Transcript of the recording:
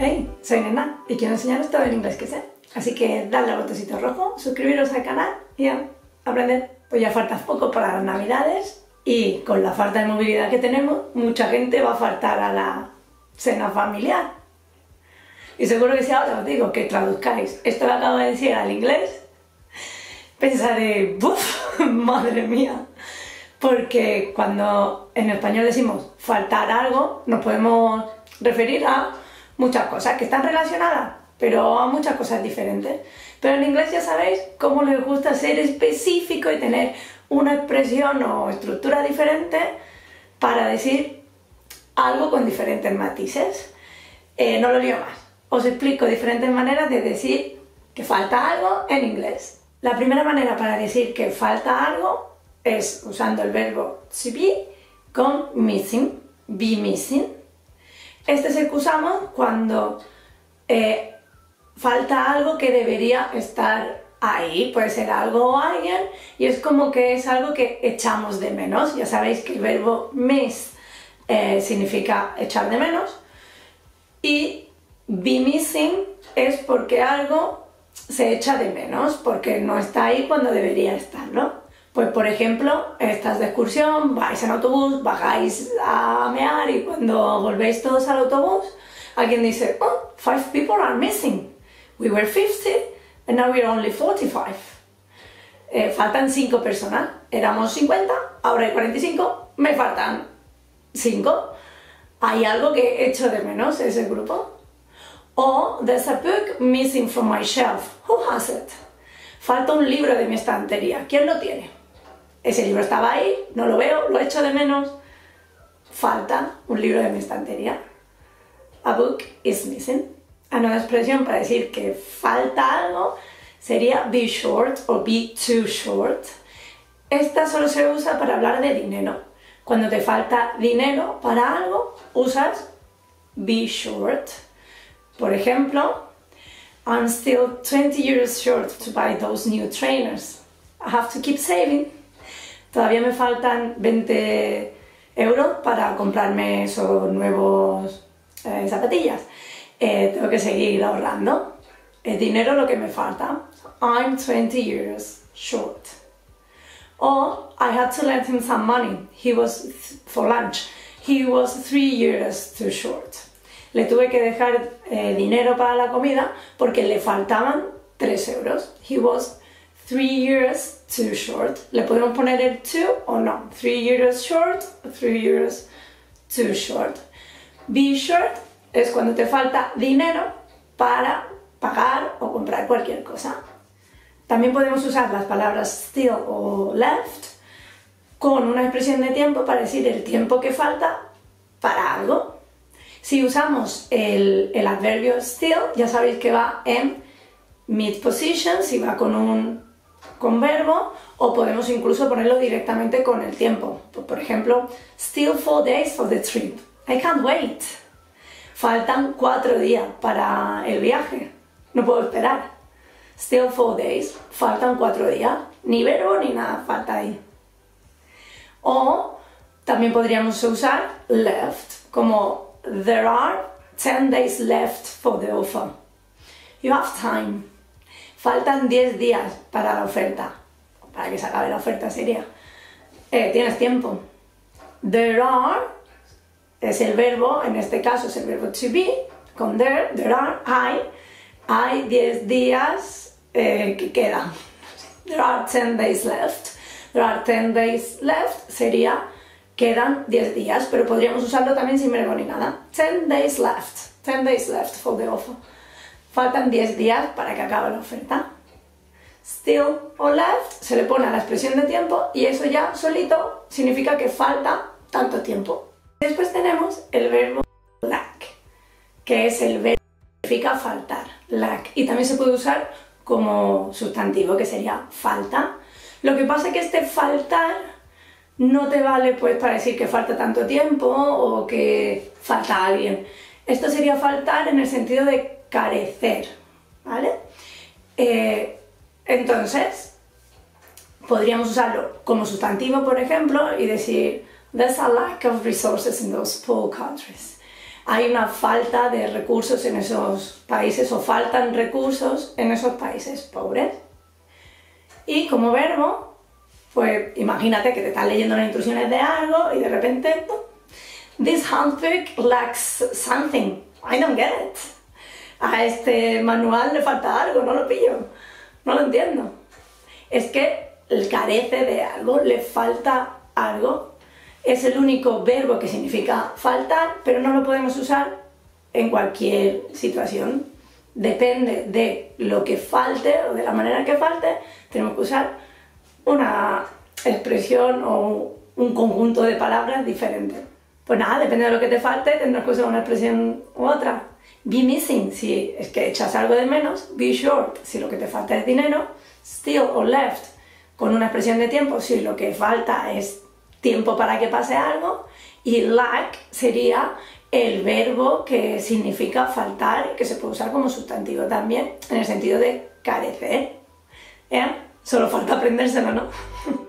Hey, soy Nena y quiero enseñaros todo el inglés que sé. Así que dadle al botoncito rojo, suscribiros al canal y aprender. Pues ya falta poco para las navidades y con la falta de movilidad que tenemos, mucha gente va a faltar a la cena familiar. Y seguro que si ahora os digo que traduzcáis esto que acabo de decir al inglés, pensaré, ¡buf! ¡Madre mía! Porque cuando en español decimos faltar algo, nos podemos referir a muchas cosas que están relacionadas, pero muchas cosas diferentes. Pero en inglés ya sabéis cómo les gusta ser específico y tener una expresión o estructura diferente para decir algo con diferentes matices. Eh, no lo lío más. Os explico diferentes maneras de decir que falta algo en inglés. La primera manera para decir que falta algo es usando el verbo to be con missing, be missing. Este es el que usamos cuando eh, falta algo que debería estar ahí, puede ser algo o alguien, y es como que es algo que echamos de menos. Ya sabéis que el verbo miss eh, significa echar de menos, y be missing es porque algo se echa de menos, porque no está ahí cuando debería estar, ¿no? Pues por ejemplo, estás de excursión, vais en autobús, bajáis a mear y cuando volvéis todos al autobús, alguien dice, oh, five people are missing. We were 50 and now we're only 45. Eh, faltan 5 personas. Éramos 50, ahora hay 45, me faltan 5. Hay algo que echo de menos ese grupo. O there's a book missing from my shelf. Who has it? Falta un libro de mi estantería. ¿Quién lo tiene? Ese libro estaba ahí, no lo veo, lo echo de menos. Falta un libro de mi estantería. A book is missing. Una expresión para decir que falta algo sería be short o be too short. Esta solo se usa para hablar de dinero. Cuando te falta dinero para algo, usas be short. Por ejemplo, I'm still 20 euros short to buy those new trainers. I have to keep saving. Todavía me faltan 20 euros para comprarme esos nuevos eh, zapatillas. Eh, tengo que seguir ahorrando. Es dinero lo que me falta. I'm 20 euros short. Or I had to lend him some money. He was for lunch. He was 3 euros too short. Le tuve que dejar eh, dinero para la comida porque le faltaban 3 euros. He was 3 years too short. Le podemos poner el to o no. 3 years short, 3 years too short. Be short es cuando te falta dinero para pagar o comprar cualquier cosa. También podemos usar las palabras still o left con una expresión de tiempo para decir el tiempo que falta para algo. Si usamos el, el adverbio still, ya sabéis que va en mid position, si va con un con verbo o podemos incluso ponerlo directamente con el tiempo. Por ejemplo, still four days for the trip. I can't wait. Faltan cuatro días para el viaje. No puedo esperar. Still four days. Faltan cuatro días. Ni verbo ni nada falta ahí. O también podríamos usar left como there are 10 days left for the offer. You have time. Faltan 10 días para la oferta. Para que se acabe la oferta sería. Eh, tienes tiempo. There are es el verbo, en este caso es el verbo to be, con there, there are, hay. Hay 10 días eh, que quedan. There are 10 days left. There are 10 days left sería quedan 10 días, pero podríamos usarlo también sin verbo ni nada. 10 days left. 10 days left for the offer. Faltan 10 días para que acabe la oferta. Still o left se le pone a la expresión de tiempo y eso ya solito significa que falta tanto tiempo. Después tenemos el verbo lack, que es el verbo que significa faltar, lack, y también se puede usar como sustantivo, que sería falta. Lo que pasa es que este faltar no te vale pues para decir que falta tanto tiempo o que falta alguien. Esto sería faltar en el sentido de carecer, ¿vale? Eh, entonces, podríamos usarlo como sustantivo, por ejemplo, y decir, there's a lack of resources in those poor countries. hay una falta de recursos en esos países o faltan recursos en esos países pobres. Y como verbo, pues imagínate que te estás leyendo las instrucciones de algo y de repente, this handbook lacks something. I don't get it. A este manual le falta algo, no lo pillo, no lo entiendo. Es que carece de algo, le falta algo. Es el único verbo que significa faltar, pero no lo podemos usar en cualquier situación. Depende de lo que falte o de la manera que falte, tenemos que usar una expresión o un conjunto de palabras diferente. Pues nada, depende de lo que te falte, tendrás que usar una expresión u otra. Be missing si es que echas algo de menos. Be short si lo que te falta es dinero. Still o left con una expresión de tiempo si lo que falta es tiempo para que pase algo. Y lack sería el verbo que significa faltar que se puede usar como sustantivo también en el sentido de carecer. ¿Eh? Solo falta aprendérselo, ¿no?